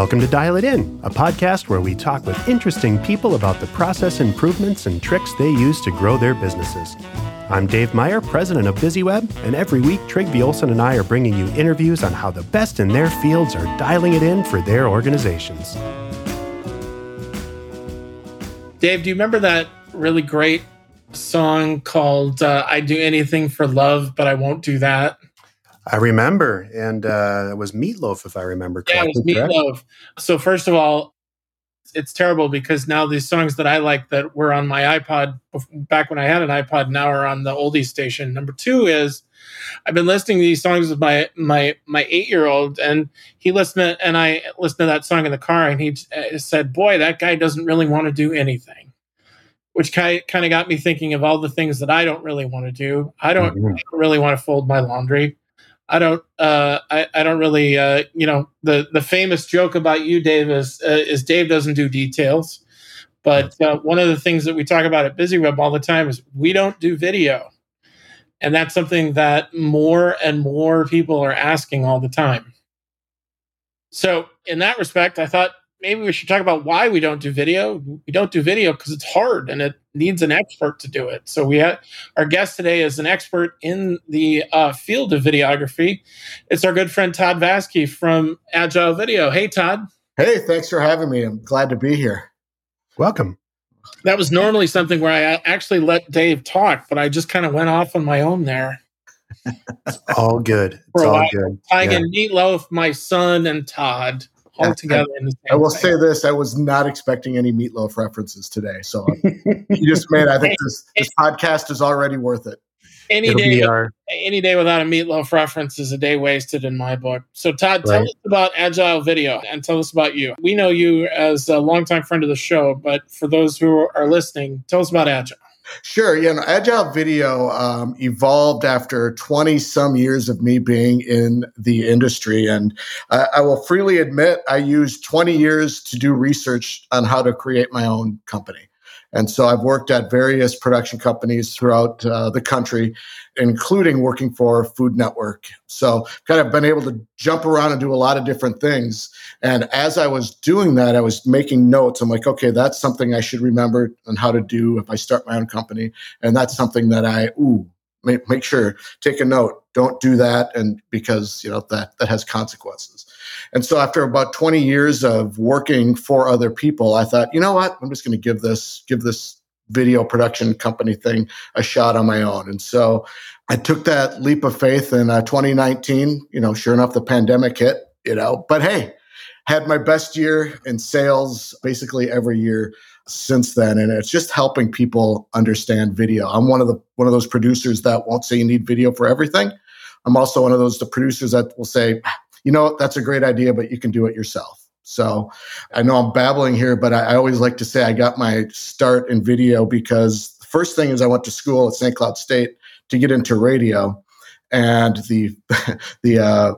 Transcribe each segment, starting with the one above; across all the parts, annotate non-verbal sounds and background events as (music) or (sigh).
Welcome to Dial It In, a podcast where we talk with interesting people about the process improvements and tricks they use to grow their businesses. I'm Dave Meyer, president of BizzyWeb, and every week Trygve Olsen and I are bringing you interviews on how the best in their fields are dialing it in for their organizations. Dave, do you remember that really great song called uh, I Do Anything for Love, but I Won't Do That? I remember, and uh, it was Meat Loaf, if I remember correctly. Yeah, it was Meat Loaf. So first of all, it's terrible because now these songs that I like that were on my iPod back when I had an iPod now are on the oldie station. Number two is I've been listening to these songs with my my my eight year old, and he listened to, and I listened to that song in the car, and he uh, said, "Boy, that guy doesn't really want to do anything." Which kind kind of got me thinking of all the things that I don't really want to do. I don't, mm-hmm. I don't really want to fold my laundry. I don't uh, I, I don't really uh, you know the the famous joke about you Dave is uh, is Dave doesn't do details. But uh, one of the things that we talk about at BizzyWeb all the time is we don't do video. And that's something that more and more people are asking all the time. So in that respect I thought maybe we should talk about why we don't do video. We don't do video because it's hard and it needs an expert to do it. So we have our guest today is an expert in the uh, field of videography. It's our good friend Todd Vaske from Agile Video. Hey, Todd. Hey, thanks for having me. I'm glad to be here. Welcome. That was normally something where I actually let Dave talk, but I just kind of went off on my own there. it's all good. It's all good. Tying yeah. in Meatloaf, my son, and Todd all together I, I will say this: I was not expecting any meatloaf references today, so you just made. I think this, this (laughs) podcast is already worth it. Any It'll day, our, any day without a meatloaf reference is a day wasted in my book. So, Todd, tell us about Agile Video and tell us about you. We know you as a longtime friend of the show, but for those who are listening, tell us about Agile. Sure. You know, Agile Video um, evolved after 20 some years of me being in the industry. And I, I will freely admit, I used 20 years to do research on how to create my own company. And so I've worked at various production companies throughout uh, the country, including working for Food Network. So kind of been able to jump around and do a lot of different things. And as I was doing that, I was making notes. I'm like, okay, that's something I should remember and how to do if I start my own company. And that's something that I, ooh, make, make sure, take a note. Don't do that. And because, you know, that, that has consequences. And so after about 20 years of working for other people, I thought, you know what? I'm just going to give this, give this video production company thing a shot on my own. And so I took that leap of faith in uh, 2019. You know, sure enough, the pandemic hit, you know, but hey, had my best year in sales basically every year since then and it's just helping people understand video i'm one of the one of those producers that won't say you need video for everything i'm also one of those the producers that will say you know, that's a great idea, but you can do it yourself. So I know I'm babbling here, but I, I always like to say I got my start in video because the first thing is I went to school at St. Cloud State to get into radio. And the, (laughs) the, uh,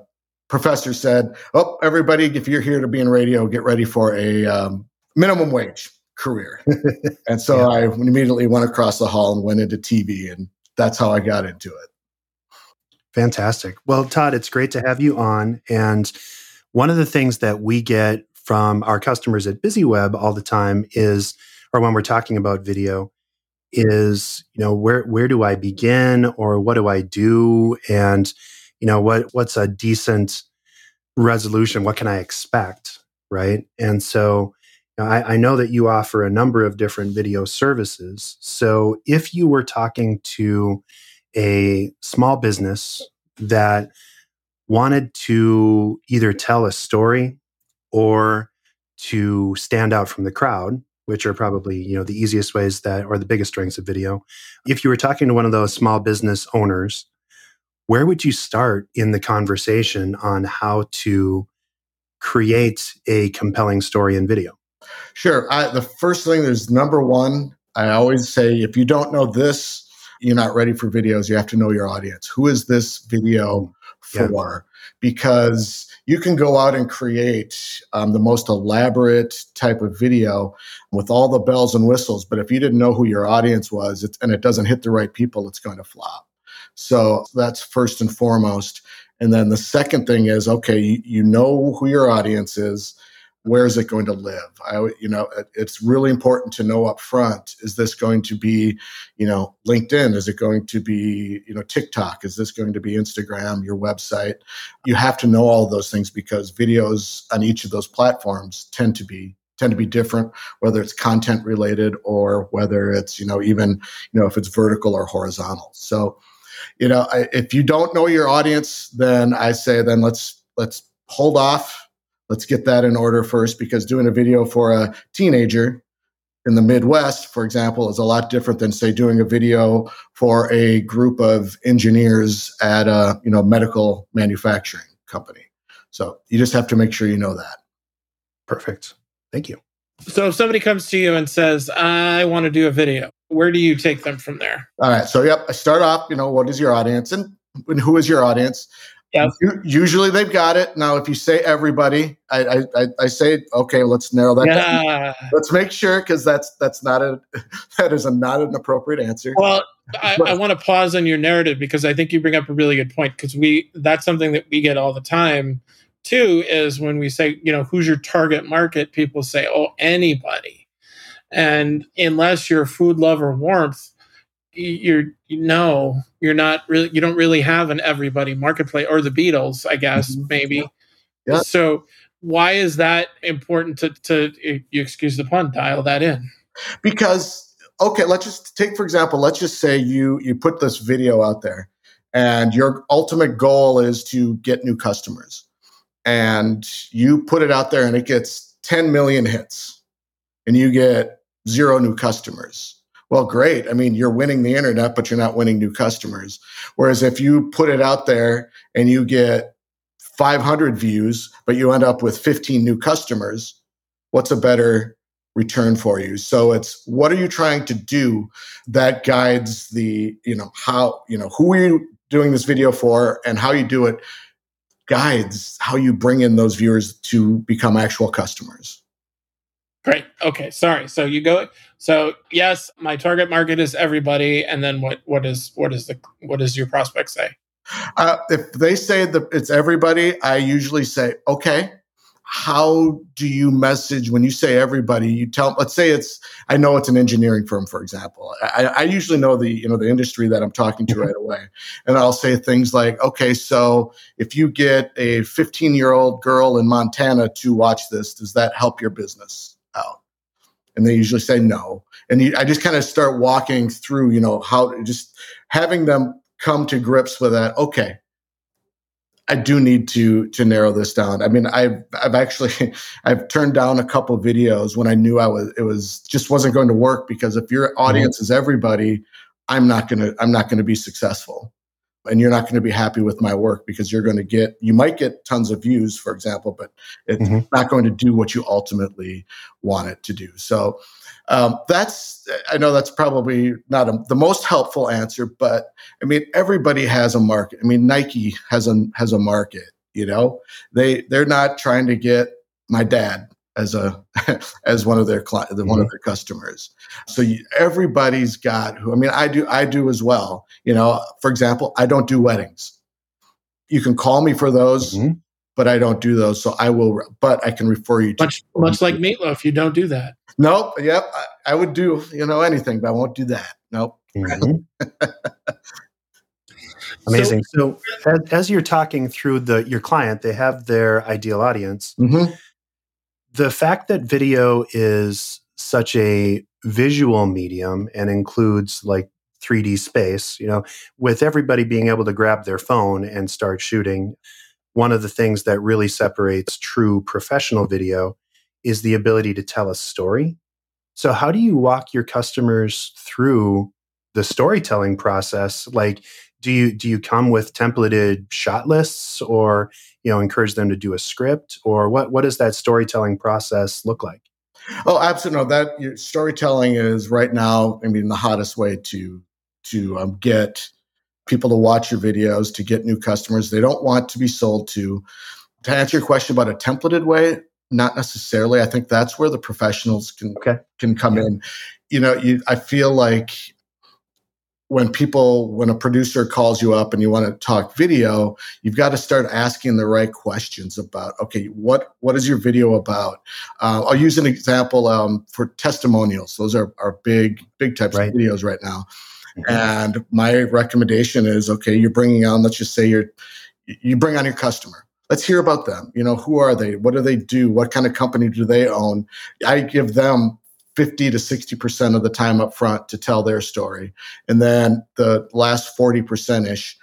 professor said, "Oh, everybody, if you're here to be in radio, get ready for a um, minimum wage career." (laughs) and so yeah. I immediately went across the hall and went into TV, and that's how I got into it. Fantastic. Well, Todd, it's great to have you on. And one of the things that we get from our customers at BizzyWeb all the time is, or when we're talking about video, is you know where where do I begin or what do I do and you know what what's a decent resolution? What can I expect? Right. And so you know, I, I know that you offer a number of different video services. So if you were talking to a small business that wanted to either tell a story or to stand out from the crowd which are probably you know the easiest ways that or the biggest strengths of video. If you were talking to one of those small business owners where would you start in the conversation on how to create a compelling story in video? Sure. I, the first thing is number one i always say if you don't know this you're not ready for videos, you have to know your audience. Who is this video for? Yeah. Because you can go out and create um, the most elaborate type of video with all the bells and whistles, but if you didn't know who your audience was and it doesn't hit the right people, it's going to flop. So that's first and foremost. And then the second thing is okay, you, you know who your audience is. Where is it going to live? I, you know, it's really important to know up front: is this going to be, you know, LinkedIn? Is it going to be, you know, TikTok? Is this going to be Instagram? Your website? You have to know all those things because videos on each of those platforms tend to be tend to be different whether it's content related or whether it's you know even you know if it's vertical or horizontal so you know I, if you don't know your audience then i say then let's let's hold off let's get that in order first because doing a video for a teenager in the midwest for example is a lot different than say doing a video for a group of engineers at a you know medical manufacturing company. So you just have to make sure you know that. Perfect. Thank you. So if somebody comes to you and says i want to do a video where do you take them from there? All right so yep i start off you know what is your audience and, and who is your audience yeah. Usually they've got it. Now, if you say everybody, I I, I say okay. Let's narrow that yeah. down. Let's make sure because that's that's not a (laughs) that is a not an appropriate answer. Well, I, I want to pause on your narrative because I think you bring up a really good point because we that's something that we get all the time too. Is when we say you know who's your target market, people say oh anybody, and unless you're food lover warmth you're you know you're not really you don't really have an everybody marketplace or the Beatles, I guess mm-hmm. maybe. Yeah. So why is that important to to you excuse the pun dial that in? Because okay, let's just take for example, let's just say you you put this video out there and your ultimate goal is to get new customers. And you put it out there and it gets 10 million hits and you get zero new customers well, great. I mean, you're winning the internet, but you're not winning new customers. Whereas if you put it out there and you get 500 views, but you end up with 15 new customers, what's a better return for you? So it's what are you trying to do that guides the, you know, how, you know, who are you doing this video for and how you do it guides how you bring in those viewers to become actual customers. Great. Okay. Sorry. So you go. So yes, my target market is everybody. And then what? What is what is the what does your prospect say? Uh, if they say that it's everybody, I usually say, okay, how do you message when you say everybody you tell let's say it's i know it's an engineering firm for example I, I, usually know the you know the industry that i'm talking to mm-hmm. right away and i'll say things like okay so if you get a 15 year old girl in montana to watch this does that help your business out? And they usually say no. And you, I just kind of start walking through, you know, how just having them come to grips with that. Okay, I do need to to narrow this down. I mean, I've I've actually (laughs) I've turned down a couple videos when I knew I was it was just wasn't going to work because if your audience mm-hmm. is everybody, I'm not gonna I'm not gonna be successful and you're not going to be happy with my work because you're going to get you might get tons of views for example but it's mm-hmm. not going to do what you ultimately want it to do so um, that's i know that's probably not a, the most helpful answer but i mean everybody has a market i mean nike has a has a market you know they they're not trying to get my dad as a (laughs) as one of their clients, one mm-hmm. of their customers. So you, everybody's got who. I mean, I do I do as well. You know, for example, I don't do weddings. You can call me for those, mm-hmm. but I don't do those. So I will, but I can refer you to much much like meatloaf. You don't do that. Nope. Yep. I, I would do you know anything, but I won't do that. Nope. Mm-hmm. (laughs) Amazing. So, so as, as, you're talking through the your client, they have their ideal audience. The fact that video is such a visual medium and includes like 3D space, you know, with everybody being able to grab their phone and start shooting, one of the things that really separates true professional video is the ability to tell a story. So, how do you walk your customers through the storytelling process? Like, do you do you come with templated shot lists, or you know encourage them to do a script? Or what what does that storytelling process look like? Oh absolutely. No that storytelling is right now i mean the hottest way to to um, get people to watch your videos to get new customers they don't want to be sold to. To answer your question about a templated way not necessarily. I think that's where the professionals can okay. can come yeah. in. You know you i feel like when people when a producer calls you up and you want to talk video you've got to start asking the right questions about okay what what is your video about? Uh, i'll use an example um, for testimonials. Those are, are big big types right. of videos right now. Mm-hmm. and my recommendation is okay you're bringing on let's just say you're you bring on your customer. Let's hear about them. You know who are they? What do they do? What kind of company do they own? I give them 50 to 60% of the time up front to tell their story. And then the last 40% ish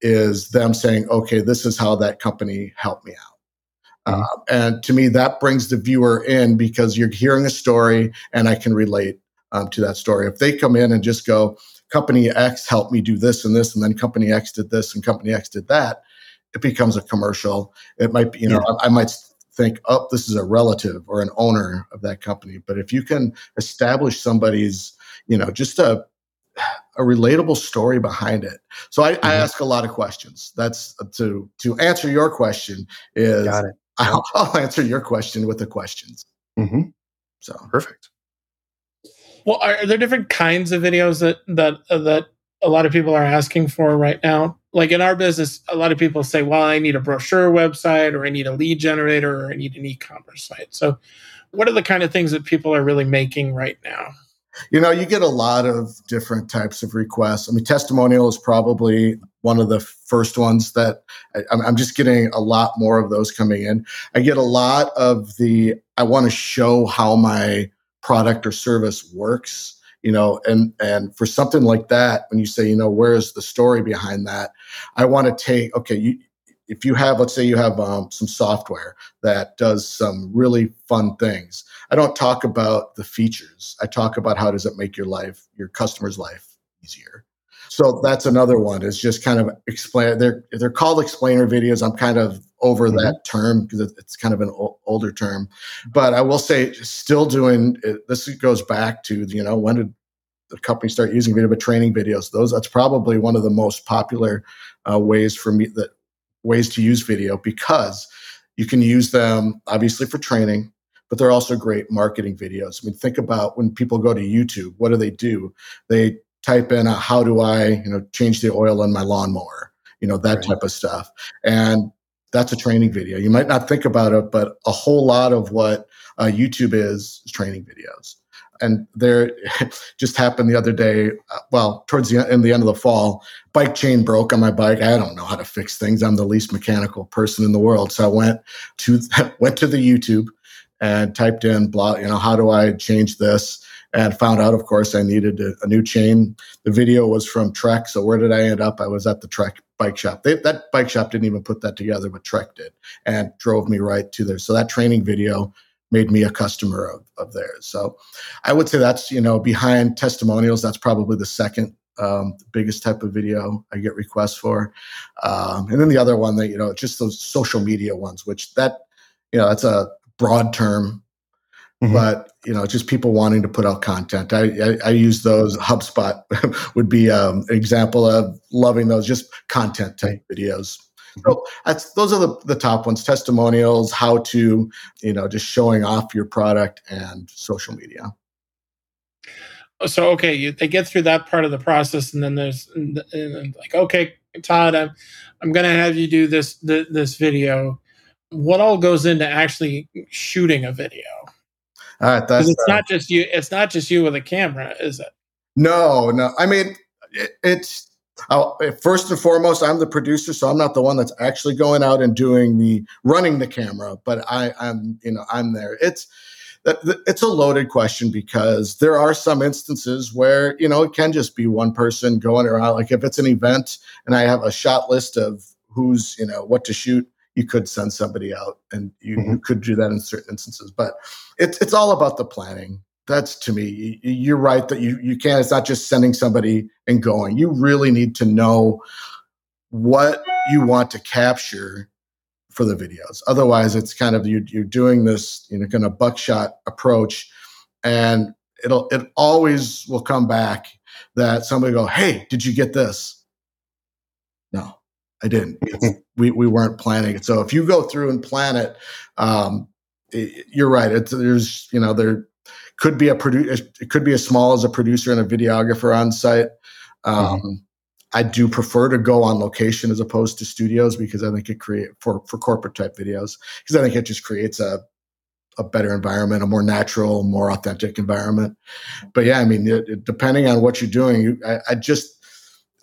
is them saying, okay, this is how that company helped me out. Mm-hmm. Uh, and to me, that brings the viewer in because you're hearing a story and I can relate um, to that story. If they come in and just go, company X helped me do this and this, and then company X did this and company X did that, it becomes a commercial. It might be, you know, yeah. I, I might think, oh, this is a relative or an owner of that company. But if you can establish somebody's, you know, just a a relatable story behind it. So I, mm-hmm. I ask a lot of questions. That's to to answer your question is I'll, (laughs) I'll, answer your question with the questions. Mm-hmm. So perfect. Well, are there different kinds of videos that that uh, that a lot of people are asking for right now? Like in our business, a lot of people say, well, I need a brochure website or I need a lead generator or I need an e-commerce site. So what are the kind of things that people are really making right now? You know, you get a lot of different types of requests. I mean, testimonial is probably one of the first ones that I, am just getting a lot more of those coming in. I get a lot of the, I want to show how my product or service works you know and and for something like that when you say you know where's the story behind that i want to take okay you if you have let's say you have um, some software that does some really fun things i don't talk about the features i talk about how does it make your life your customer's life easier so that's another one it's just kind of explain they're they're called explainer videos i'm kind of over mm-hmm. that term because it's kind of an o- older term. But I will say, still doing it, this goes back to you know when did the company start using video but training videos? Those that's probably one of the most popular uh, ways for me that ways to use video because you can use them obviously for training but they're also great marketing videos. I mean, think about when people go to YouTube, what do they do? They type in, a, how do I, you know, change the oil in my lawnmower? You know, that right. type of stuff. And that's a training video. You might not think about it, but a whole lot of what uh, YouTube is, is training videos. And there (laughs) just happened the other day, uh, well, towards the in the end of the fall, bike chain broke on my bike. I don't know how to fix things. I'm the least mechanical person in the world. So I went to (laughs) went to the YouTube and typed in blah, you know, how do I change this? And found out, of course, I needed a, a new chain. The video was from Trek. So where did I end up? I was at the Trek bike shop. They, that bike shop didn't even put that together, but Trek did and drove me right to there. So that training video made me a customer of, of theirs. So I would say that's, you know, behind testimonials, that's probably the second um, the biggest type of video I get requests for. Um, and then the other one that, you know, just those social media ones, which that, you know, that's a broad term Mm-hmm. But you know, just people wanting to put out content. I, I, I use those. HubSpot (laughs) would be um, an example of loving those, just content type videos. Mm-hmm. So that's those are the, the top ones: testimonials, how to, you know, just showing off your product and social media. So okay, you, they get through that part of the process, and then there's and, and like, okay, Todd, I'm I'm going to have you do this this video. What all goes into actually shooting a video? All right, that's it's not just you. It's not just you with a camera, is it? No, no. I mean, it, it's I'll, first and foremost, I'm the producer, so I'm not the one that's actually going out and doing the running the camera, but I, I'm, you know, I'm there. It's it's a loaded question because there are some instances where you know it can just be one person going around. Like if it's an event and I have a shot list of who's you know what to shoot, you could send somebody out and you, mm-hmm. you could do that in certain instances but it's it's all about the planning. That's to me you're right that you you can't it's not just sending somebody and going. You really need to know what you want to capture for the videos. Otherwise it's kind of you, you're doing this you know kind of buckshot approach and it'll it always will come back that somebody go hey did you get this? No I didn't. (laughs) we we weren't planning it. So if you go through and plan it, um, it you're right. It's, there's you know there could be a producer. It could be as small as a producer and a videographer on site. Um, mm-hmm. I do prefer to go on location as opposed to studios because I think it create for for corporate type videos because I think it just creates a a better environment, a more natural, more authentic environment. But yeah, I mean, it, it, depending on what you're doing, you, I, I, just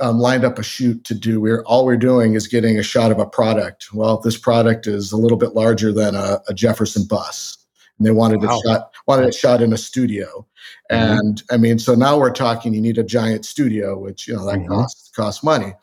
um, lined up a shoot to do. We're all we're doing is getting a shot of a product. Well, this product is a little bit larger than a, a Jefferson bus, and they wanted wow. it shot wanted it shot in a studio. Mm-hmm. And I mean, so now we're talking. You need a giant studio, which you know that mm-hmm. costs costs money,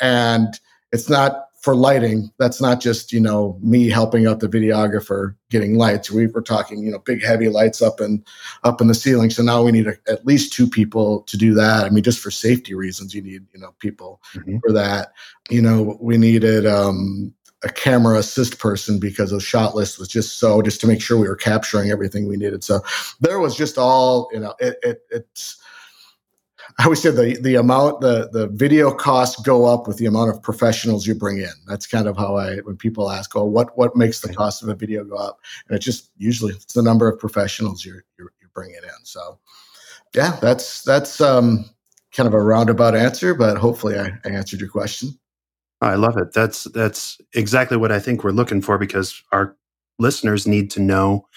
and it's not for lighting, that's not just you know me helping out the videographer getting lights. We were talking you know big heavy lights up and up in the ceiling. So now we need a, at least two people to do that. I mean, just for safety reasons, you need you know people mm-hmm. for that. You know, we needed um, a camera assist person because the shot list was just so just to make sure we were capturing everything we needed. So there was just all you know. It, it it's (laughs) I always say the the amount the the video costs go up with the amount of professionals you bring in. That's kind of how I when people ask, "Oh, what what makes the cost of a video go up?" And it's just usually it's the number of professionals you're you're, you're bringing in. So, yeah, that's that's um, kind of a roundabout answer, but hopefully I, I answered your question. I love it. That's that's exactly what I think we're looking for because our listeners need to know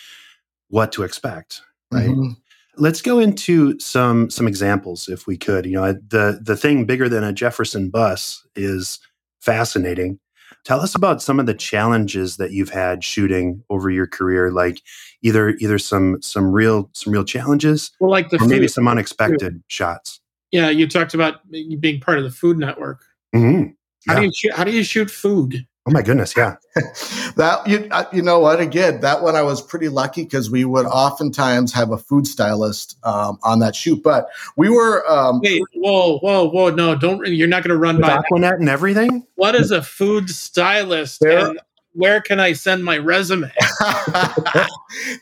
what to expect, right? Mm-hmm. Let's go into some some examples, if we could. You know, the the thing bigger than a Jefferson bus is fascinating. Tell us about some of the challenges that you've had shooting over your career, like either either some some real some real challenges, well, like the or maybe some unexpected food. shots. Yeah, you talked about being part of the Food Network. Mm-hmm. How do you shoot, how do you shoot food? Oh my goodness, yeah. (laughs) that you uh, you know what? Again, that one I was pretty lucky because we would oftentimes have a food stylist um, on that shoot. But we were. Um, Wait, whoa, whoa, whoa! No, don't. You're not going to run by Aquanet and everything. What is a food stylist? There, and where can I send my resume? (laughs)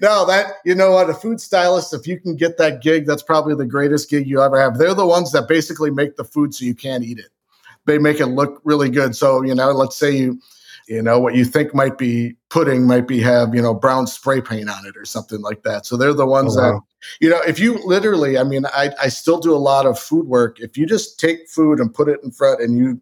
no, that you know what, a food stylist, if you can get that gig, that's probably the greatest gig you ever have. They're the ones that basically make the food so you can't eat it. They make it look really good. So, you know, let's say you you know what you think might be pudding might be have you know brown spray paint on it or something like that. So they're the oh, ones oh, wow. that you know if you literally i mean I, I still do a lot of food work. If you just take food and put it in front and you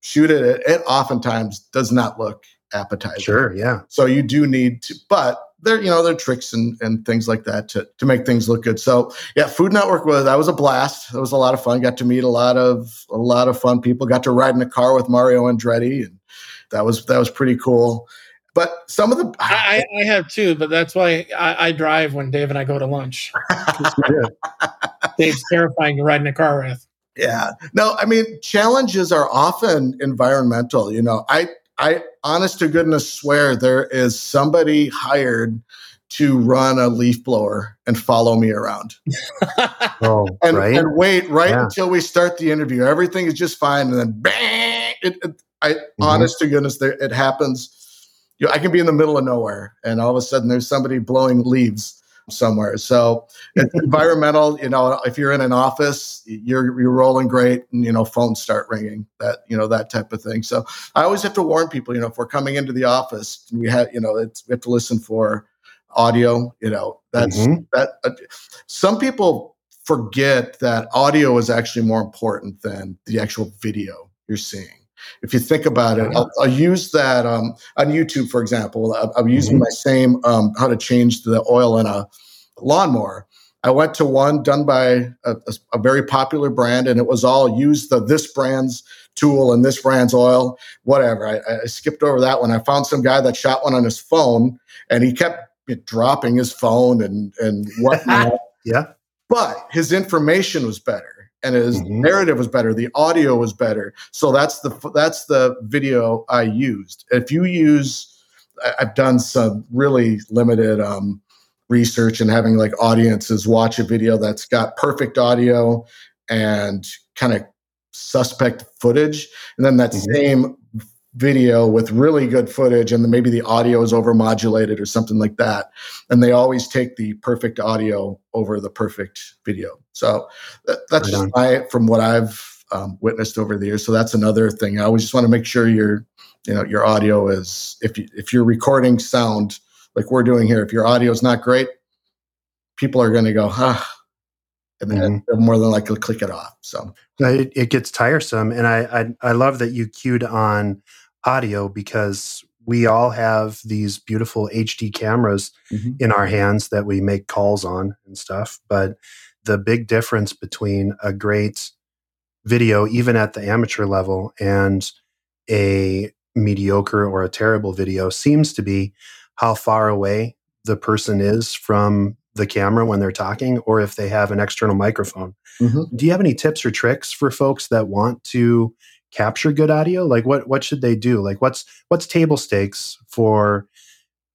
shoot it it, it oftentimes does not look appetizing. Sure yeah. So you do need to but there you know there are tricks and, and things like that to, to make things look good. So yeah food network was that was a blast. That was a lot of fun. Got to meet a lot of a lot of fun people. Got to ride in a car with mario andretti and that was that was pretty cool. But some of the I, I have too, but that's why I, I, drive when Dave and I go to lunch. (laughs) (laughs) Dave's terrifying to ride in a car with. Yeah. No, I mean challenges are often environmental. You know, I I honest to goodness swear there is somebody hired to run a leaf blower and follow me around. (laughs) oh, and, right? and wait right yeah. until we start the interview. Everything is just fine, and then bang! It, it, I mm-hmm. honest to goodness, there, it happens. You know, I can be in the middle of nowhere, and all of a sudden there's somebody blowing leaves somewhere. So it's (laughs) environmental. You know, if you're in an office, you're you're rolling great, and you know phones start ringing. That you know that type of thing. So I always have to warn people. You know, if we're coming into the office, we have you know it's, we have to listen for audio. You know, that's mm-hmm. that. Uh, some people forget that audio is actually more important than the actual video you're seeing. If you think about it, I'll, I'll use that um, on YouTube, for example. I'm using mm-hmm. my same um, how to change the oil in a lawnmower. I went to one done by a, a, very popular brand, and it was all use the this brand's tool and this brand's oil, whatever. I, I, skipped over that one. I found some guy that shot one on his phone, and he kept dropping his phone and and whatnot. (laughs) yeah, but his information was better and his mm-hmm. narrative was better the audio was better so that's the that's the video i used if you use i've done some really limited um, research and having like audiences watch a video that's got perfect audio and kind of suspect footage and then that mm-hmm. same video with really good footage and then maybe the audio is overmodulated or something like that. And they always take the perfect audio over the perfect video. So that, that's right just my from what i've um, witnessed over the years. So that's another thing. I always just want to make sure your you know your audio is if you if you're recording sound like we're doing here if your audio is not great people are going to go huh. And then mm-hmm. they're more than likely click it off. So. It, it gets tiresome, and I, I I love that you cued on audio because we all have these beautiful HD cameras mm-hmm. in our hands that we make calls on and stuff. But the big difference between a great video, even at the amateur level, and a mediocre or a terrible video seems to be how far away the person is from the camera when they're talking or if they have an external microphone. Mm-hmm. Do you have any tips or tricks for folks that want to capture good audio? Like what what should they do? Like what's what's table stakes for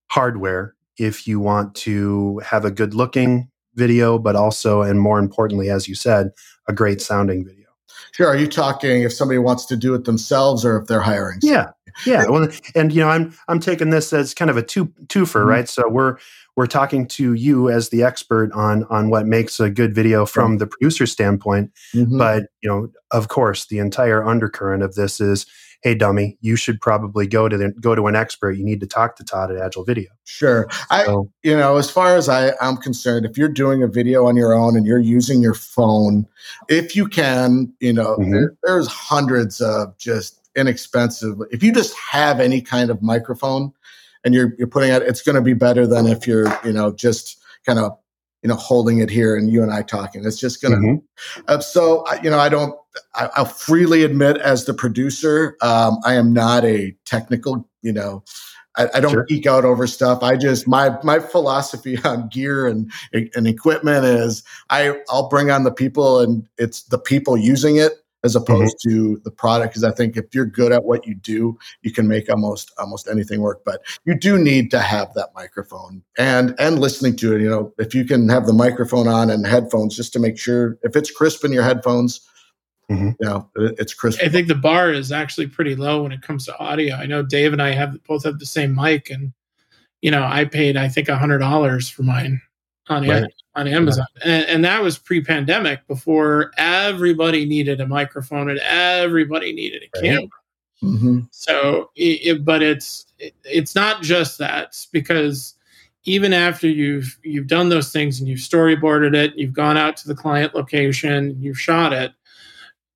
hardware if you want to have a good looking video but also and more importantly as you said, a great sounding video? Sure. Are you talking if somebody wants to do it themselves or if they're hiring? Yeah. Yeah. Well, and you know, I'm I'm taking this as kind of a two twofer, mm-hmm. right? So we're we're talking to you as the expert on on what makes a good video from the producer standpoint. Mm-hmm. But you know, of course, the entire undercurrent of this is hey dummy you should probably go to the, go to an expert you need to talk to todd at agile video sure so, i you know as far as i i'm concerned if you're doing a video on your own and you're using your phone if you can you know mm-hmm. there, there's hundreds of just inexpensive if you just have any kind of microphone and you're you're putting out it's going to be better than if you're you know just kind of you know holding it here and you and I talking. It's just going to. Mm-hmm. Uh, so you know I don't. I, will freely admit as the producer, um, I am not a technical. You know. I, I don't sure. geek out over stuff. I just my my philosophy (laughs) on gear and and equipment is I I'll bring on the people and it's the people using it as mm-hmm. opposed mm-hmm. to the product because i think if you're good at what you do you can make almost almost anything work but you do need to have that microphone and and listening to it you know if you can have the microphone on and headphones just to make sure if it's crisp in your headphones mm-hmm. you know it's crisp i think the bar is actually pretty low when it comes to audio i know dave and i have both have the same mic and you know i paid i think a hundred dollars for mine on right. On Amazon, and, and, that was pre-pandemic before everybody needed a microphone and everybody needed a right. camera. Mm-hmm. So, it, it, but it's it, it's not just that because even after you've you've done those things and you've storyboarded it, you've gone out to the client location, you've shot it.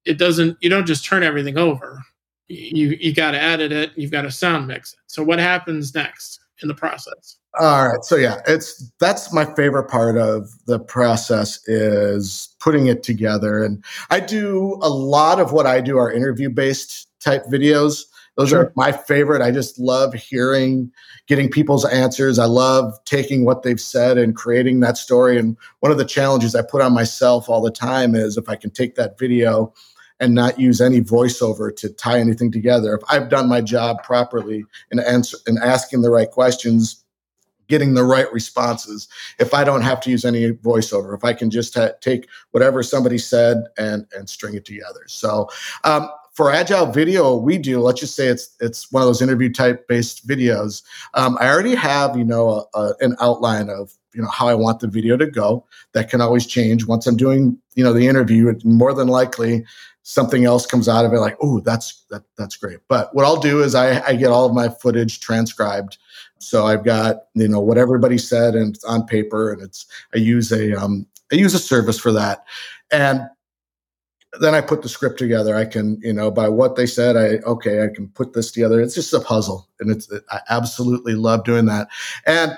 It doesn't. You don't just turn everything over. You you got to edit it. You've got to sound mix it. So what happens next in the process? All right. So yeah, it's that's my favorite part of the process is putting it together. And I do a lot of what I do are interview based type videos. Those sure. are my favorite. I just love hearing, getting people's answers. I love taking what they've said and creating that story. And one of the challenges I put on myself all the time is if I can take that video and not use any voiceover to tie anything together. If I've done my job properly in answer and asking the right questions, getting the right responses if I don't have to use any voiceover, if I can just ha- take whatever somebody said and and string it together. So um, for agile video we do let's just say it's it's one of those interview type based videos. Um, i already have you know a, a, an outline of you know how i want the video to go. That can always change. Once i'm doing you know the interview more than likely something else comes out of it like oh that's that, that's great. But what i'll do is I, I get all of my footage transcribed so I've got you know what everybody said and it's on paper, and it's I use a um, I use a service for that, and then I put the script together. I can you know by what they said, I okay I can put this together. It's just a puzzle, and it's I absolutely love doing that, and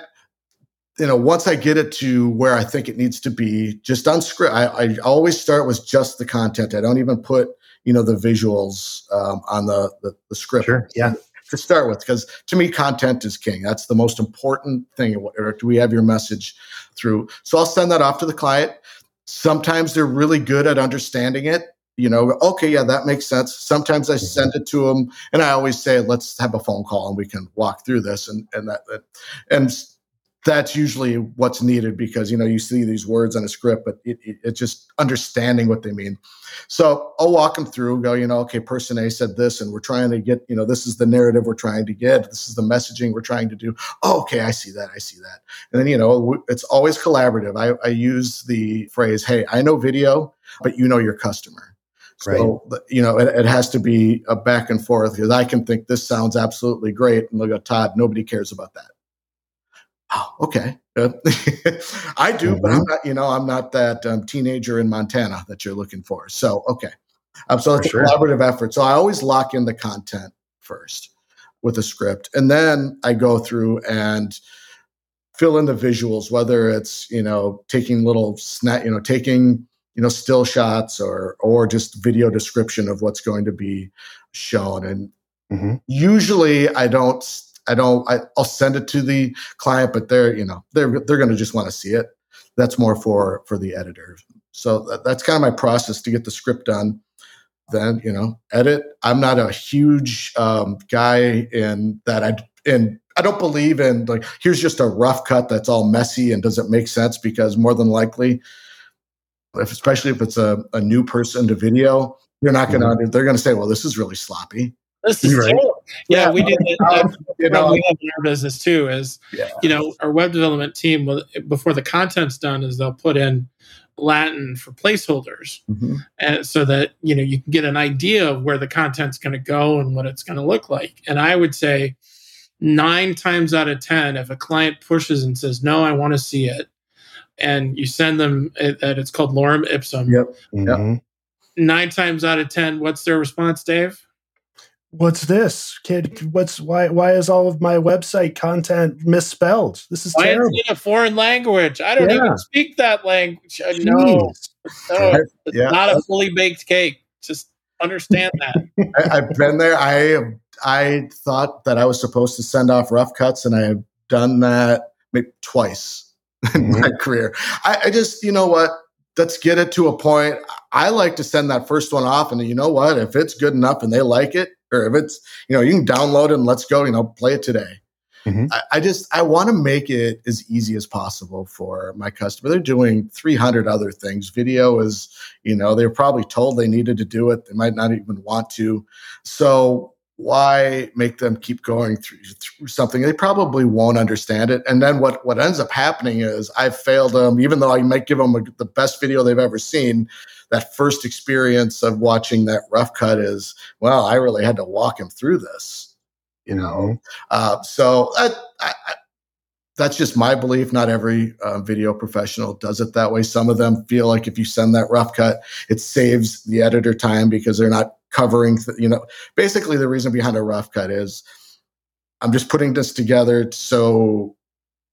you know, once I get it to where I think it needs to be, just on script, I, I always start with just the content. I don't even put, you know, the visuals um, on the, the, the script. Sure. Yeah to start with because to me content is king. That's the most important thing. Or do we have your message through? So i'll send that off to the client. Sometimes they're really good at understanding it you know okay yeah that makes sense. Sometimes i send it to them and i always say let's have a phone call and we can walk through this and and that and that's usually what's needed because you know you see these words on a script but it, it, it's just understanding what they mean. So i'll walk them through go you know okay person a said this and we're trying to get you know this is the narrative we're trying to get. This is the messaging we're trying to do. Oh, okay i see that. I see that. And then you know it's always collaborative. I, I use the phrase hey i know video but you know your customer. So right. you know it, it, has to be a back and forth because I can think this sounds absolutely great, and look at Todd. Nobody cares about that Oh, okay. (laughs) I do, mm-hmm. but I'm mm-hmm. not. You know, I'm not that um, teenager in Montana that you're looking for. So, okay. Um, so it's a collaborative effort. So I always lock in the content first with a script, and then I go through and fill in the visuals, whether it's you know taking little snap, you know, taking you know still shots or or just video description of what's going to be shown. And mm-hmm. usually I don't I don't I, will send it to the client, but they're you know they're they're going to just want to see it. That's more for for the editor. So that, that's kind of my process to get the script done then you know edit i'm not a huge um, guy in that i in i don't believe in like here's just a rough cut that's all messy and doesn't make sense because more than likely if, especially if it's a, a new person to video you're not gonna mm-hmm. they're gonna say well this is really sloppy this is right. Yeah, yeah, we did that. (laughs) you know, we have in our business too. Is yeah. you know, our web development team before the content's done, is they'll put in Latin for placeholders, mm-hmm. and so that you know you can get an idea of where the content's going to go and what it's going to look like. And I would say nine times out of ten, if a client pushes and says, "No, I want to see it," and you send them that it's called lorem ipsum. Yep. Mm-hmm. Nine times out of ten, what's their response, Dave? What's this? Kid what's why why is all of my website content misspelled? This is why terrible. is it a foreign language? I don't yeah. even speak that language. Uh, no, no it's yeah. not a fully baked cake. Just understand that. (laughs) I, have been there. I i thought that i was supposed to send off rough cuts and i have done that maybe twice in mm-hmm. my career. I, I just you know what let's get it to a point. I like to send that first one off, and you know what? If it's good enough and they like it, or if it's you know you can download it and let's go, you know, play it today. Mm-hmm. I, I, just I want to make it as easy as possible for my customer. They're doing 300 other things. Video is, you know, they're probably told they needed to do it. They might not even want to. So why make them keep going through, through, something they probably won't understand it and then what what ends up happening is i've failed them even though i might give them a, the best video they've ever seen that first experience of watching that rough cut is well i really had to walk him through this you know uh, so I, I, that's just my belief. Not every uh, video professional does it that way. Some of them feel like if you send that rough cut, it saves the editor time because they're not covering, th- you know, basically the reason behind a rough cut is I'm just putting this together so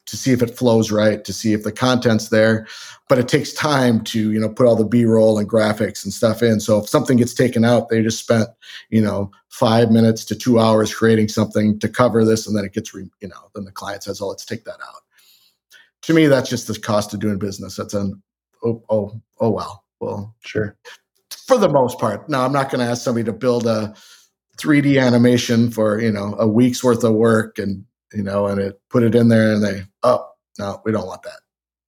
to see if it flows right, to see if the content's there. But it takes time to, you know, put all the B-roll and graphics and stuff in. So if something gets taken out, they just spent, you know, five minutes to two hours creating something to cover this, and then it gets, re- you know, then the client says, "Oh, let's take that out." To me, that's just the cost of doing business. That's an oh oh oh well. Well, sure for the most part. Now, I'm not going to ask somebody to build a 3D animation for you know a week's worth of work and you know and it put it in there and they oh no we don't want that.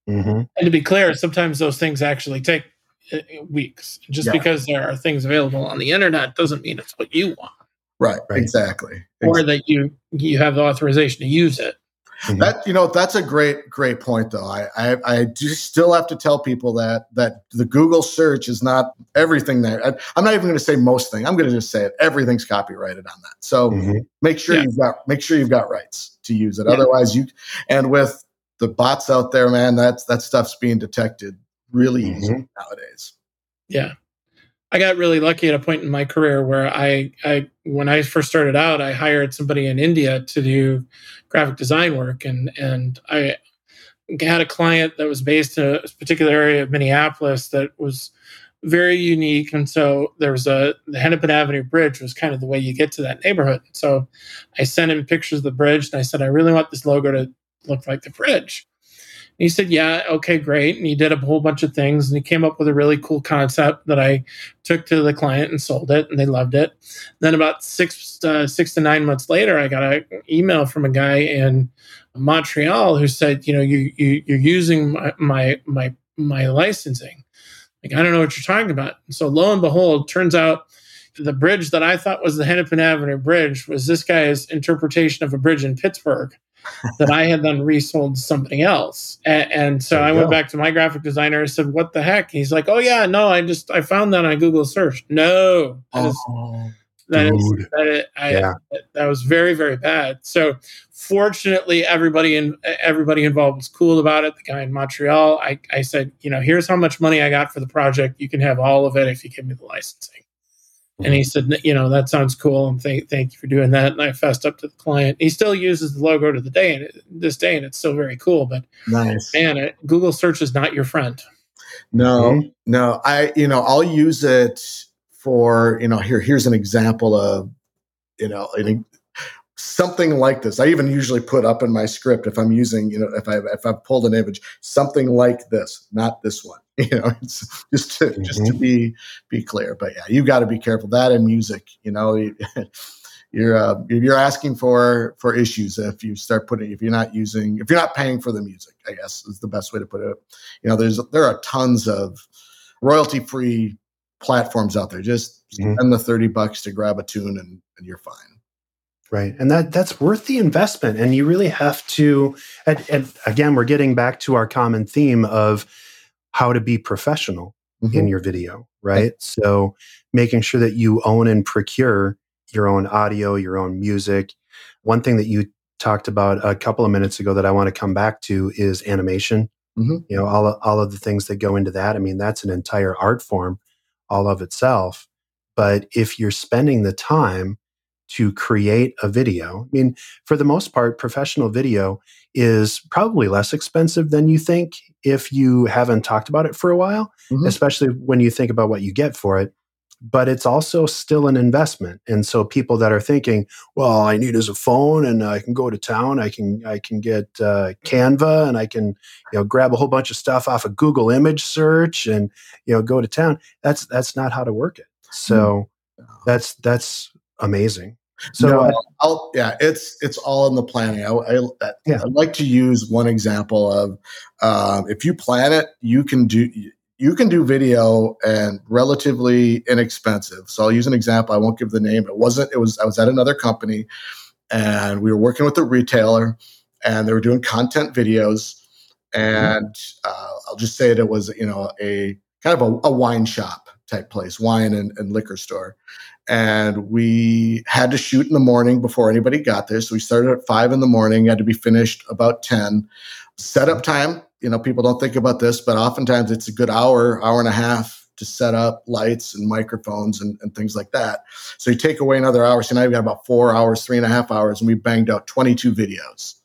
Mm-hmm. And to be clear, sometimes those things actually take uh, weeks. Just yeah. because there are things available on the internet doesn't mean it's what you want. Right, right. Exactly. Or exactly. that you you have the authorization to use it. Mm-hmm. That you know that's a great great point though. I, I I do still have to tell people that that the Google search is not everything there. I, am not even going to say most thing. I'm going to just say it. Everything's copyrighted on that. So mm-hmm. make sure yeah. you've got make sure you've got rights to use it. Yeah. Otherwise, you and with the bots out there, man, that's that stuff's being detected really mm-hmm. easy nowadays. Yeah. I got really lucky at a point in my career where I, I when I first started out, I hired somebody in India to do graphic design work, and and I had a client that was based in a particular area of Minneapolis that was very unique, and so there was a the Hennepin Avenue Bridge was kind of the way you get to that neighborhood. So I sent him pictures of the bridge, and I said I really want this logo to look like the bridge he said, Yeah, okay, great. And he did a whole bunch of things and he came up with a really cool concept that I took to the client and sold it and they loved it. Then about six, uh, six to nine months later, I got an email from a guy in Montreal who said, You know, you, you, you're using my, my, my, my licensing. Like, I don't know what you're talking about. And so lo and behold, turns out the bridge that I thought was the Hennepin Avenue Bridge was this guy's interpretation of a bridge in Pittsburgh that I had then resold to somebody else. And, and so I went go. back to my graphic designer and said, "What the heck?" He's like, "Oh yeah, no, I just I found that on Google search." No, oh. That is that it, I, yeah. that was very very bad. So fortunately, everybody in everybody involved was cool about it. The guy in Montreal, I, I said, you know, here's how much money I got for the project. You can have all of it if you give me the licensing. And he said, you know, that sounds cool, and thank thank you for doing that. And I fessed up to the client. He still uses the logo to the day and this day, and it's still very cool. But nice, man, it, Google search is not your friend. No, mm-hmm. no, I you know I'll use it for you know here here's an example of you know something like this. I even usually put up in my script if I'm using you know if I if I've pulled an image something like this, not this one. (laughs) you know it's just to mm-hmm. just to mm-hmm. be be clear but yeah you've got to be careful that and music you know (laughs) you're uh, you're asking for for issues if you start putting if you're not using if you're not paying for the music i guess is the best way to put it you know there's there are tons of royalty free platforms out there just mm-hmm. spend the 30 bucks to grab a tune and, and you're fine right and that that's worth the investment and you really have to and, and again we're getting back to our common theme of how to be professional mm-hmm. in your video, right? So making sure that you own and procure your own audio, your own music. One thing that you talked about a couple of minutes ago that I want to come back to is animation. Mm-hmm. You know, all of, all of the things that go into that. I mean, that's an entire art form all of itself. But if you're spending the time to create a video, I mean, for the most part, professional video is probably less expensive than you think if you haven't talked about it for a while, mm-hmm. especially when you think about what you get for it. But it's also still an investment. And so people that are thinking, well, all I need is a phone and I can go to town, I can I can get uh, Canva and I can you know grab a whole bunch of stuff off of Google image search and you know go to town. That's that's not how to work it. So mm-hmm. that's that's amazing. So no, I'll, yeah, it's it's all in the planning. I, I, yeah. I like to use one example of um, if you plan it, you can do you can do video and relatively inexpensive. So I'll use an example. I won't give the name. It wasn't. It was. I was at another company, and we were working with a retailer, and they were doing content videos. Mm-hmm. And uh, I'll just say that it was you know a kind of a, a wine shop type place, wine and, and liquor store and we had to shoot in the morning before anybody got there. So we started at five in the morning, had to be finished about 10. Setup time, you know, people don't think about this, but oftentimes it's a good hour, hour and a half to set up lights and microphones and, and things like that. So you take away another hour. So now you've got about four hours, three and a half hours, and we banged out 22 videos.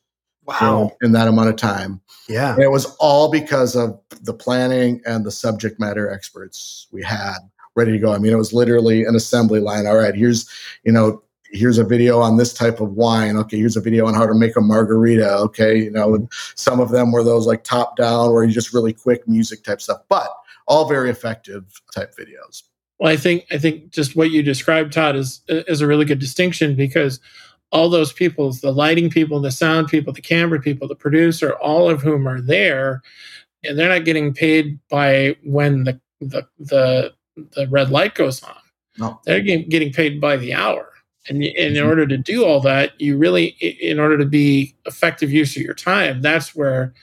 Wow. In, in that amount of time. Yeah. And it was all because of the planning and the subject matter experts we had ready to go. I mean, it was literally an assembly line. All right, here's, you know, here's a video on this type of wine. Okay, here's a video on how to make a margarita. Okay, you know, some of them were those like top down where you just really quick music type stuff, but all very effective type videos. Well, I think I think just what you described, Todd, is is a really good distinction because all those people, the lighting people, the sound people, the camera people, the producer, all of whom are there, and they're not getting paid by when the the the the red light goes on. No. They're getting paid by the hour. And, in mm-hmm. order to do all that, you really, in order to be effective use of your time, that's where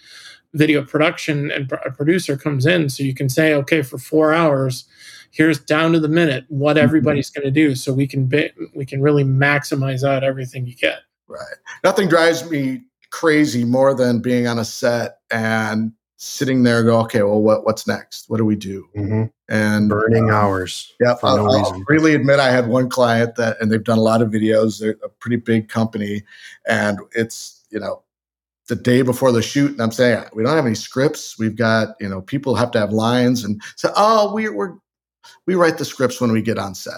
video production and a producer comes in. So you can say, okay, for four hours, here's down to the minute what mm-hmm. everybody's going to do, so we can be, we can really maximize out everything you get. Right. Nothing drives me crazy more than being on a set and sitting there go okay well what what's next what do we do mm-hmm. and burning uh, hours yeah I'll, no I'll, really admit i had one client that and they've done a lot of videos they're a pretty big company and it's you know the day before the shoot and i'm saying we don't have any scripts we've got you know people have to have lines and say oh we, we're we write the scripts when we get on set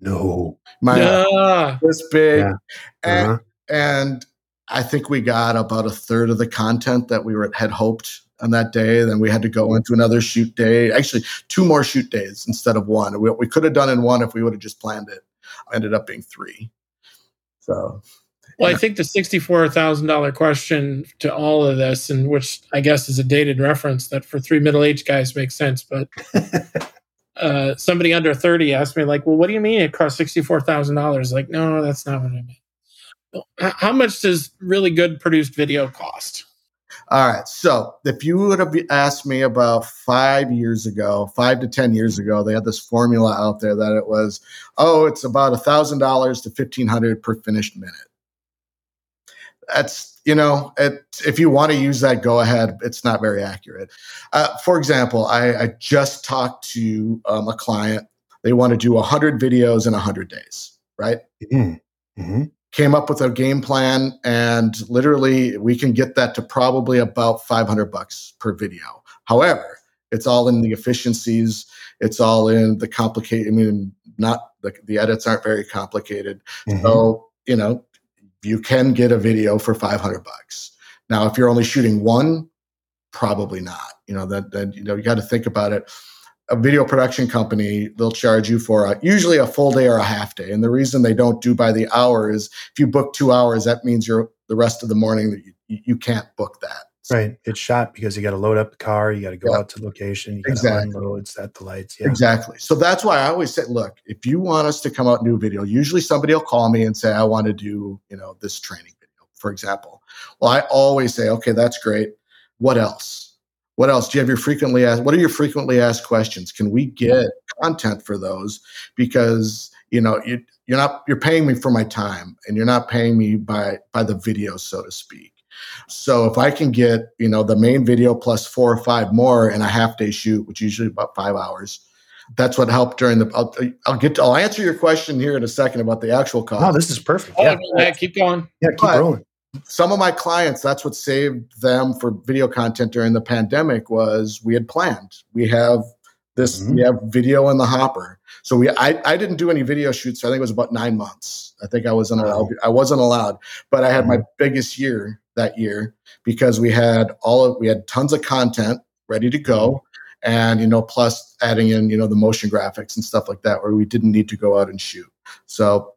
no my yeah. this big yeah. and, uh-huh. and I think we got about a third of the content that we were, had hoped on that day. Then we had to go into another shoot day. Actually, two more shoot days instead of one. We, we could have done in one if we would have just planned it. Ended up being three. So. Well, I think the sixty-four thousand dollar question to all of this, and which I guess is a dated reference that for three middle-aged guys makes sense, but (laughs) uh, somebody under thirty asked me like, "Well, what do you mean it costs sixty-four thousand dollars?" Like, no, that's not what I mean. How much does really good produced video cost? All right. So if you would have asked me about five years ago, five to 10 years ago, they had this formula out there that it was, oh, it's about $1,000 to 1500 per finished minute. That's, you know, it, if you want to use that, go ahead. It's not very accurate. Uh, for example, I, I, just talked to um, a client. They want to do 100 videos in 100 days, right? Mm-hmm. Mm-hmm came up with a game plan and literally we can get that to probably about 500 bucks per video. However it's all in the efficiencies it's all in the complicated i mean not the, the edits aren't very complicated. Mm-hmm. so you know you can get a video for 500 bucks. Now if you're only shooting one probably not. You know that then you know you got to think about it a video production company, they'll charge you for a, usually a full day or a half day. And the reason they don't do by the hour is if you book two hours, that means you're the rest of the morning that you, you can't book that. So, right. It's shot because you got to load up the car, you got to go yeah. out to location, you got to exactly. unload, set the lights. Yeah. Exactly. So that's why I always say, look, if you want us to come out and do a video, usually somebody will call me and say, I want to do, you know, this training video, for example. Well, I always say, okay, that's great. What else? What else? Do you have your frequently asked? What are your frequently asked questions? Can we get content for those? Because you know you, you're not you're paying me for my time, and you're not paying me by by the video, so to speak. So if I can get you know the main video plus four or five more in a half day shoot, which usually about five hours, that's what helped during the. I'll, I'll get. To, I'll answer your question here in a second about the actual cost. Oh, this is perfect. Yeah, yeah keep going. Yeah, keep but, rolling some of my clients that's what saved them for video content during the pandemic was we had planned we have this mm-hmm. we have video in the hopper so we I, I didn't do any video shoots i think it was about nine months i think i wasn't allowed i wasn't allowed but i had mm-hmm. my biggest year that year because we had all of we had tons of content ready to go mm-hmm. and you know plus adding in you know the motion graphics and stuff like that where we didn't need to go out and shoot so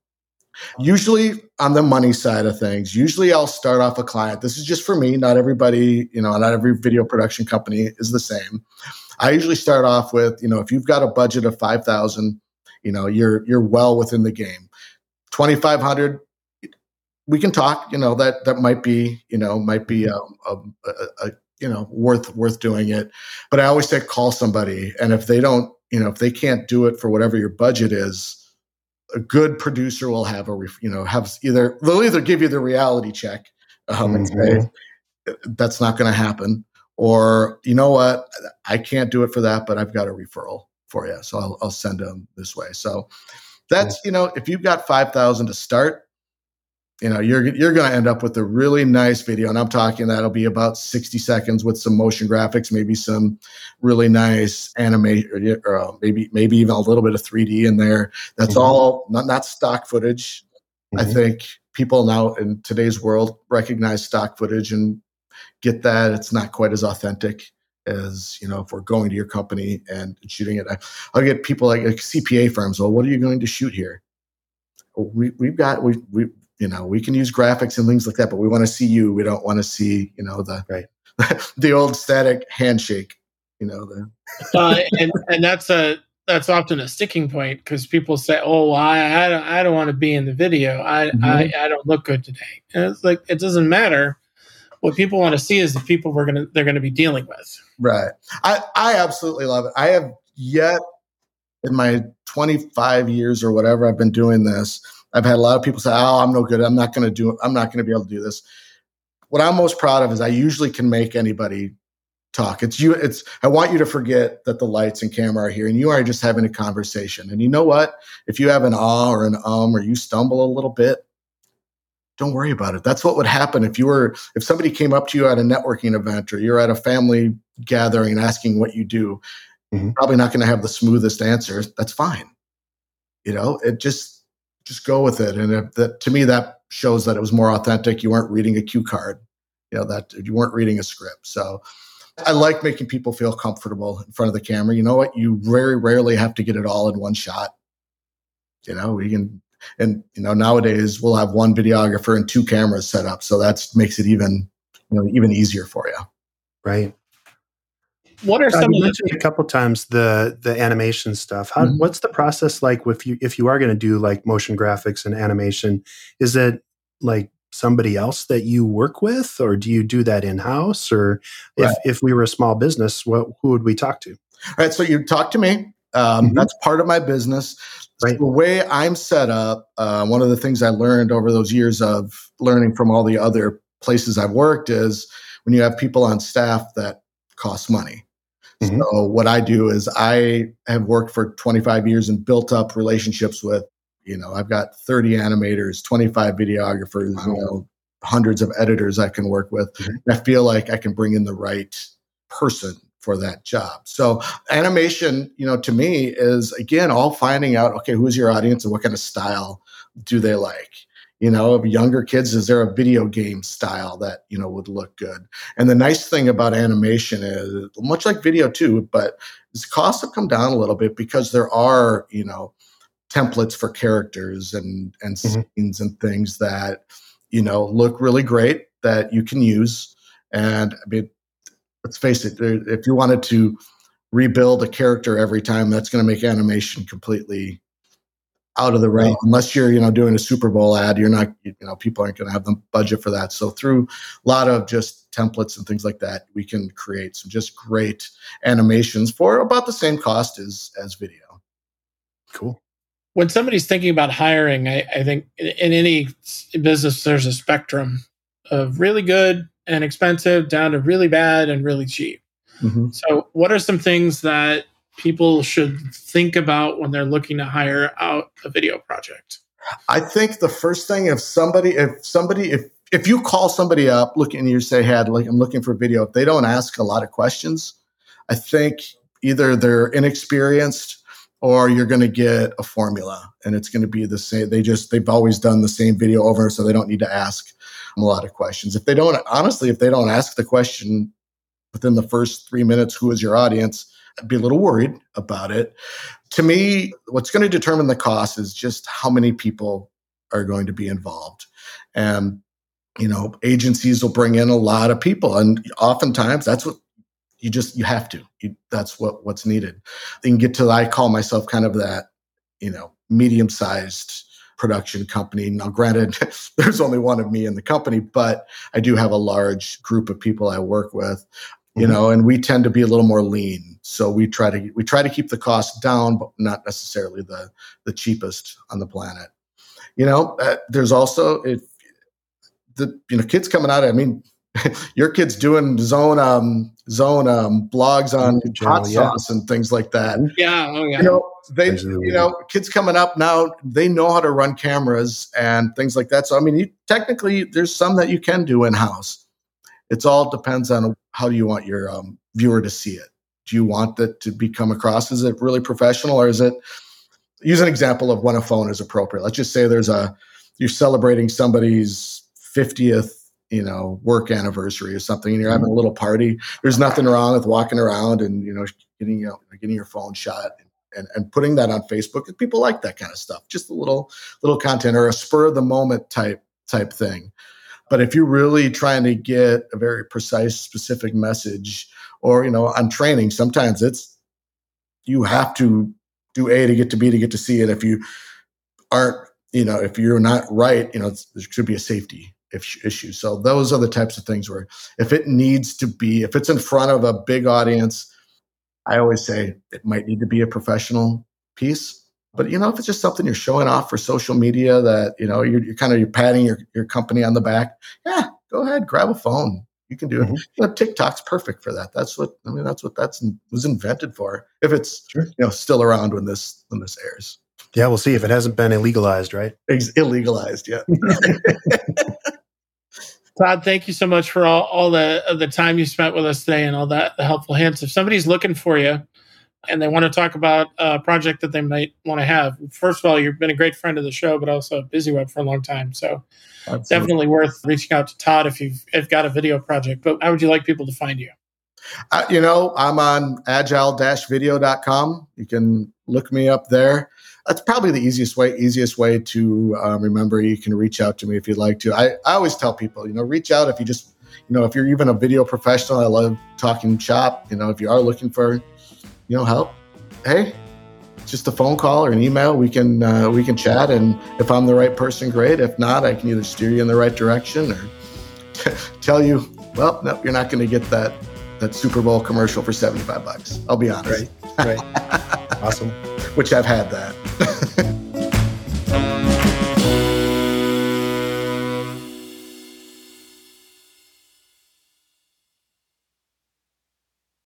Usually on the money side of things, usually I'll start off a client. This is just for me. Not everybody, you know, not every video production company is the same. I usually start off with, you know, if you've got a budget of 5,000, you know, you're you're well within the game. 2,500 we can talk, you know, that that might be, you know, might be a, a, a, a you know, worth worth doing it. But I always say call somebody and if they don't, you know, if they can't do it for whatever your budget is, a good producer will have a you know have either they'll either give you the reality check um, and say mm-hmm. that's not going to happen or you know what? I can't do it for that but i've got a referral for you so i'll, I'll send them this way. So that's you know if you've got 5000 to start you know you're you're going to end up with a really nice video and i'm talking that'll be about 60 seconds with some motion graphics maybe some really nice animation or uh, maybe maybe even a little bit of 3d in there. That's mm-hmm. all not not stock footage. Mm-hmm. i think people now in today's world recognize stock footage and get that. It's not quite as authentic as you know if we're going to your company and shooting it. I, will get people like, like cpa firms well what are you going to shoot here? We, we've got we, we you know we can use graphics and things like that but we want to see you. We don't want to see you know the right. (laughs) the old static handshake you know the uh, and and that's a that's often a sticking point because people say oh well, I, I don't, I don't want to be in the video. I, mm-hmm. I I don't look good today. And it's like it doesn't matter. What people want to see is the people we're gonna they're gonna be dealing with. Right. I I absolutely love it. I have yet in my 25 years or whatever I've been doing this I've had a lot of people say, "Oh, I'm no good. I'm not going to do. I'm not going to be able to do this." What I'm most proud of is I usually can make anybody talk. It's you. It's I want you to forget that the lights and camera are here, and you are just having a conversation. And you know what? If you have an ah or an um, or you stumble a little bit, don't worry about it. That's what would happen if you were if somebody came up to you at a networking event or you're at a family gathering and asking what you do. Mm-hmm. Probably not going to have the smoothest answer. That's fine. You know, it just just go with it. And if that, to me, that shows that it was more authentic. You weren't reading a cue card, you know, that you weren't reading a script. So I like making people feel comfortable in front of the camera. You know what? You very rarely have to get it all in one shot. You know, we can, and you know, nowadays we'll have one videographer and two cameras set up. So that makes it even, you know, even easier for you. Right what are some? You mentioned the- a couple times the the animation stuff. How, mm-hmm. What's the process like if you if you are going to do like motion graphics and animation? Is it like somebody else that you work with, or do you do that in house? Or if, Right. if we were a small business, what who would we talk to? All right, so you talk to me. Um, Mhm. That's part of my business. Right. The way I'm set up, uh, one of the things I learned over those years of learning from all the other places I've worked is when you have people on staff that cost money. Mhm. So what I do is I have worked for 25 years and built up relationships with, you know, I've got 30 animators, 25 videographers, you know, hundreds of editors I can work with. Mhm. And I feel like I can bring in the right person for that job. So animation, you know, to me is again all finding out okay, who's your audience and what kind of style do they like? You know, of younger kids, is there a video game style that you know would look good? And the nice thing about animation is, much like video too, but its costs have come down a little bit because there are you know templates for characters and and Mhm. scenes and things that you know look really great that you can use. And I mean, let's face it, if you wanted to rebuild a character every time, that's going to make animation completely out of the realm. Right. Unless you're, you know, doing a Super Bowl ad, you're not, you know, people aren't going to have the budget for that. So through a lot of just templates and things like that, we can create some just great animations for about the same cost as as video. Cool. when somebody's thinking about hiring, I, I think in, in any business, there's a spectrum of really good and expensive down to really bad and really cheap. Mm-hmm. So, what are some things that people should think about when they're looking to hire out a video project? I think the first thing if somebody if somebody if if you call somebody up looking and you say, "Hey, like I'm looking for video," if they don't ask a lot of questions, I think either they're inexperienced or you're going to get a formula and it's going to be the same. They just they've always done the same video over, so they don't need to ask a lot of questions. If they don't honestly, if they don't ask the question within the first three minutes, who is your audience? I'd be a little worried about it to me, what's going to determine the cost is just how many people are going to be involved. And, you know, agencies will bring in a lot of people. And oftentimes that's what you just, you have to, you, that's what, what's needed. You get to, I call myself kind of that, you know, medium sized production company. Now, granted, (laughs) there's only one of me in the company, but I do have a large group of people I work with you Mhm. know and we tend to be a little more lean so we try to we try to keep the cost down but not necessarily the the cheapest on the planet you know uh, there's also if the you know kids coming out i mean (laughs) your kids doing zone um zone um blogs on YouTube channel, hot yeah. sauce and things like that Yeah, oh yeah. you know they Absolutely. you know kids coming up now they know how to run cameras and things like that so i mean you technically there's some that you can do in house it's all depends on how you want your um, viewer to see it do you want that to be come across is it really professional or is it use an example of when a phone is appropriate let's just say there's a you're celebrating somebody's 50th you know work anniversary or something and you're having a little party there's nothing wrong with walking around and you know getting you know, getting your phone shot and, and putting that on Facebook. People like that kind of stuff. Just a little little content or a spur of the moment type type thing. But if you're really trying to get a very precise, specific message, or you know, on training, sometimes it's you have to do A to get to B to get to C. And if you aren't, you know, if you're not right, you know, there should be a safety issue. So those are the types of things where if it needs to be, if it's in front of a big audience, I always say it might need to be a professional piece. But you know, if it's just something you're showing off for social media that you know you're, you're kind of you're patting your, your company on the back, yeah, go ahead, grab a phone. You can do it. Mhm. You know, TikTok's perfect for that. That's what I mean. That's what that's was invented for. If it's Sure. you know still around when this when this airs, Yeah, we'll see if it hasn't been illegalized, right? Ex- illegalized. Yeah. (laughs) Todd, thank you so much for all, all the the time you spent with us today and all that the helpful hints. If somebody's looking for you and they want to talk about a project that they might want to have, first of all, you've been a great friend of the show, but also BizzyWeb for a long time. So Absolutely. definitely worth reaching out to Todd if you've if got a video project. But how would you like people to find you? Uh, you know, I'm on agile-video.com. You can look me up there. That's probably the easiest way, easiest way to um, remember. You can reach out to me if you'd like to. I, I always tell people, you know, reach out if you just, you know, if you're even a video professional. I love talking shop. You know, if you are looking for, you know, help, hey, just a phone call or an email. We can uh, we can chat, and if I'm the right person, great. If not, I can either steer you in the right direction or t- (laughs) tell you, well, no, you're not going to get that that Super Bowl commercial for 75 bucks. I'll be honest. Right. Right. (laughs) awesome. Which I've had that. (laughs)